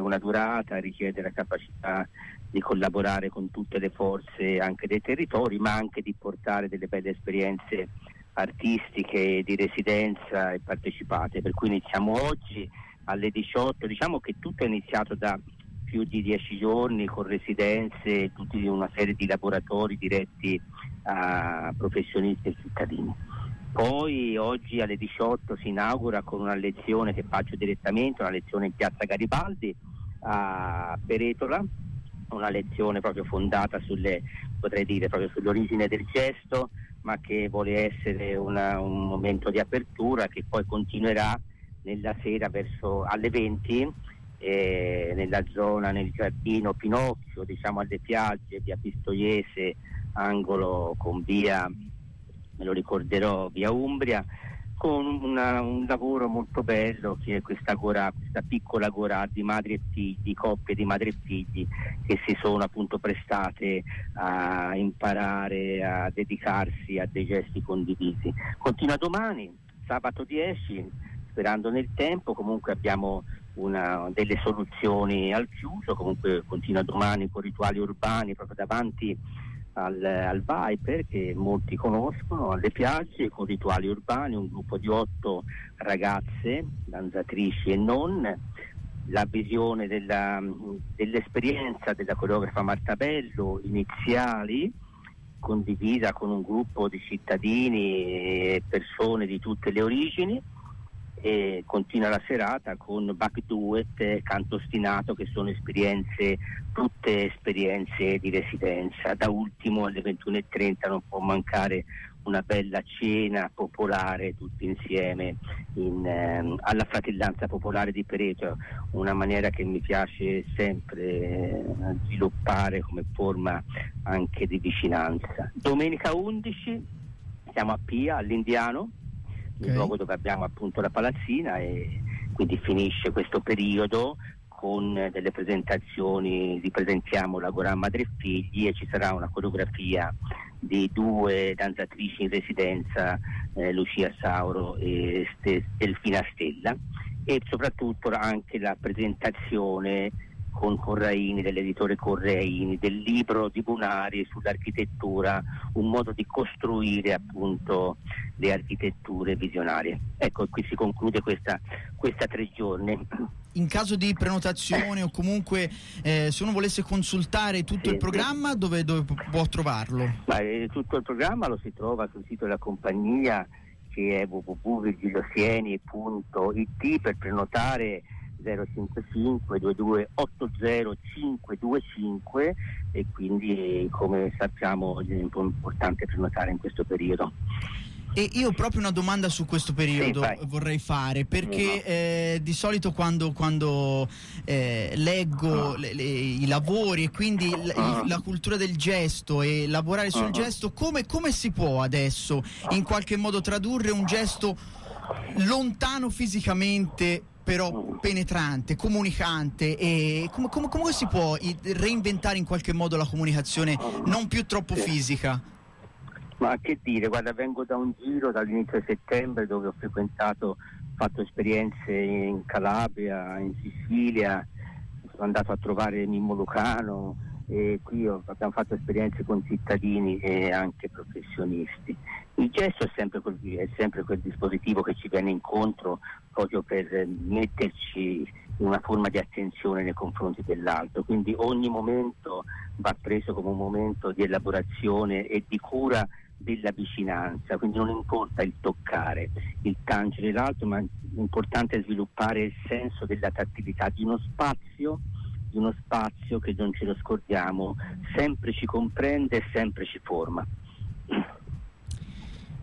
una durata, richiede la capacità di collaborare con tutte le forze anche dei territori, ma anche di portare delle belle esperienze artistiche di residenza e partecipate. Per cui iniziamo oggi alle 18, diciamo che tutto è iniziato da più di dieci giorni con residenze, tutta una serie di laboratori diretti a professionisti e cittadini. Poi oggi alle 18 si inaugura con una lezione che faccio direttamente, una lezione in piazza Garibaldi a Peretola, una lezione proprio fondata sulle, potrei dire, proprio sull'origine del gesto, ma che vuole essere una, un momento di apertura che poi continuerà nella sera verso alle 20 eh, nella zona, nel giardino Pinocchio, diciamo alle piagge, via Pistoiese, angolo con via me lo ricorderò, via Umbria, con una, un lavoro molto bello che è questa, gora, questa piccola gora di madri e figli, coppie di madri e figli che si sono appunto prestate a imparare a dedicarsi a dei gesti condivisi. Continua domani, sabato 10, sperando nel tempo, comunque abbiamo una, delle soluzioni al chiuso, comunque continua domani con rituali urbani proprio davanti al, al Viper che molti conoscono, alle piagge con rituali urbani, un gruppo di otto ragazze, danzatrici e non, la visione della, dell'esperienza della coreografa Marta Bello, iniziali, condivisa con un gruppo di cittadini e persone di tutte le origini e continua la serata con back duet canto ostinato che sono esperienze, tutte esperienze di residenza. Da ultimo alle 21.30 non può mancare una bella cena popolare tutti insieme in, ehm, alla fratellanza popolare di Pereto, una maniera che mi piace sempre eh, sviluppare come forma anche di vicinanza. Domenica 11 siamo a Pia, all'Indiano, okay. il luogo dove abbiamo appunto la palazzina e quindi finisce questo periodo con delle presentazioni, ripresentiamo la Goran Madre e Figli e ci sarà una coreografia di due danzatrici in residenza, eh, Lucia Sauro e Delfina Stella e soprattutto anche la presentazione con Corraini, dell'editore Corraini, del libro di Bunari sull'architettura, un modo di costruire appunto le architetture visionarie. Ecco, qui si conclude questa, questa tre giorni. In caso di prenotazione o comunque eh, se uno volesse consultare tutto sì, il programma, dove, dove, può trovarlo? Ma, eh, tutto il programma lo si trova sul sito della compagnia che è www.virgiliosieni.it per prenotare 055 22 80 525 e quindi come sappiamo è importante prenotare in questo periodo. E io proprio una domanda su questo periodo sì, vorrei fare, perché eh, di solito quando, quando eh, leggo le, le, i lavori e quindi la, la, cultura del gesto e lavorare sul gesto, come, come si può adesso in qualche modo tradurre un gesto lontano fisicamente però penetrante, comunicante e come, come, come, si può reinventare in qualche modo la comunicazione non più troppo fisica? Ma che dire, guarda, vengo da un giro dall'inizio settembre dove ho frequentato, fatto esperienze in Calabria, in Sicilia, sono andato a trovare Mimmo Lucano e qui ho, abbiamo fatto esperienze con cittadini e anche professionisti. Il gesto è sempre, quel, è sempre quel dispositivo che ci viene incontro proprio per metterci una forma di attenzione nei confronti dell'altro, quindi ogni momento va preso come un momento di elaborazione e di cura della vicinanza, quindi non importa il toccare, il tangere l'altro, ma l'importante è sviluppare il senso della tattilità di uno spazio, di uno spazio che non ce lo scordiamo, sempre ci comprende e sempre ci forma.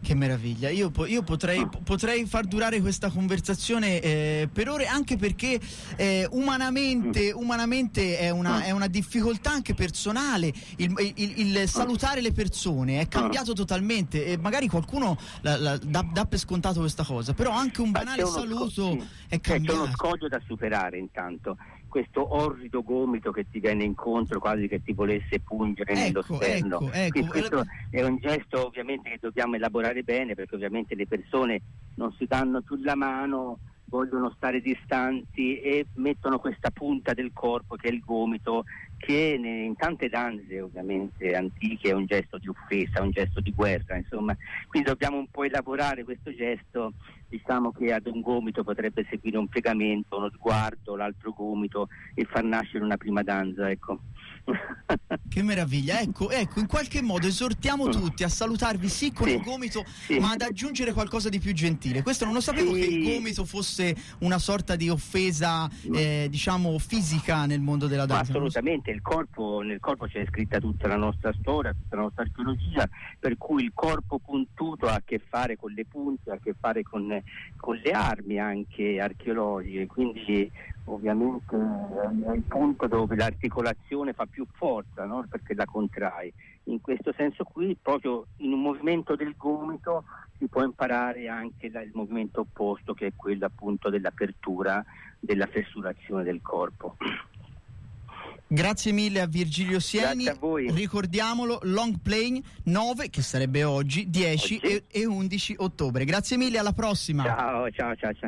Che meraviglia, io, po- io potrei, potrei, far durare questa conversazione eh, per ore anche perché eh, umanamente, umanamente è, una, è, una, difficoltà anche personale il, il, il, salutare le persone, è cambiato totalmente. E magari qualcuno la, la, dà, dà, per scontato questa cosa, però anche un banale saluto sco- è cambiato. C'è uno scoglio da superare intanto questo orrido gomito che ti viene incontro quasi che ti volesse pungere ecco, nello sterno. Ecco, ecco. Questo è un gesto ovviamente che dobbiamo elaborare bene perché ovviamente le persone non si danno più la mano vogliono stare distanti e mettono questa punta del corpo che è il gomito che in tante danze ovviamente antiche è un gesto di offesa, un gesto di guerra, insomma, quindi dobbiamo un po' elaborare questo gesto, diciamo che ad un gomito potrebbe seguire un piegamento, uno sguardo, l'altro gomito e far nascere una prima danza, ecco. che meraviglia, ecco, ecco, in qualche modo esortiamo mm. tutti a salutarvi sì con sì, il gomito, sì. ma ad aggiungere qualcosa di più gentile. Questo non lo sapevo sì. che il gomito fosse una sorta di offesa, mm. eh, diciamo, fisica nel mondo della danza. assolutamente, il corpo, nel corpo c'è scritta tutta la nostra storia, tutta la nostra archeologia, per cui il corpo puntuto ha a che fare con le punte, ha a che fare con, con le armi anche archeologiche, quindi ovviamente è il punto dove l'articolazione fa più forza no? perché la contrae. In questo senso qui, proprio in un movimento del gomito si può imparare anche il movimento opposto che è quello appunto dell'apertura, della fessurazione del corpo. Grazie mille a Virgilio Sieni. A Ricordiamolo, Long Plane 9, che sarebbe oggi, 10 oggi. E, e 11 ottobre. Grazie mille, alla prossima. Ciao, ciao, ciao. ciao.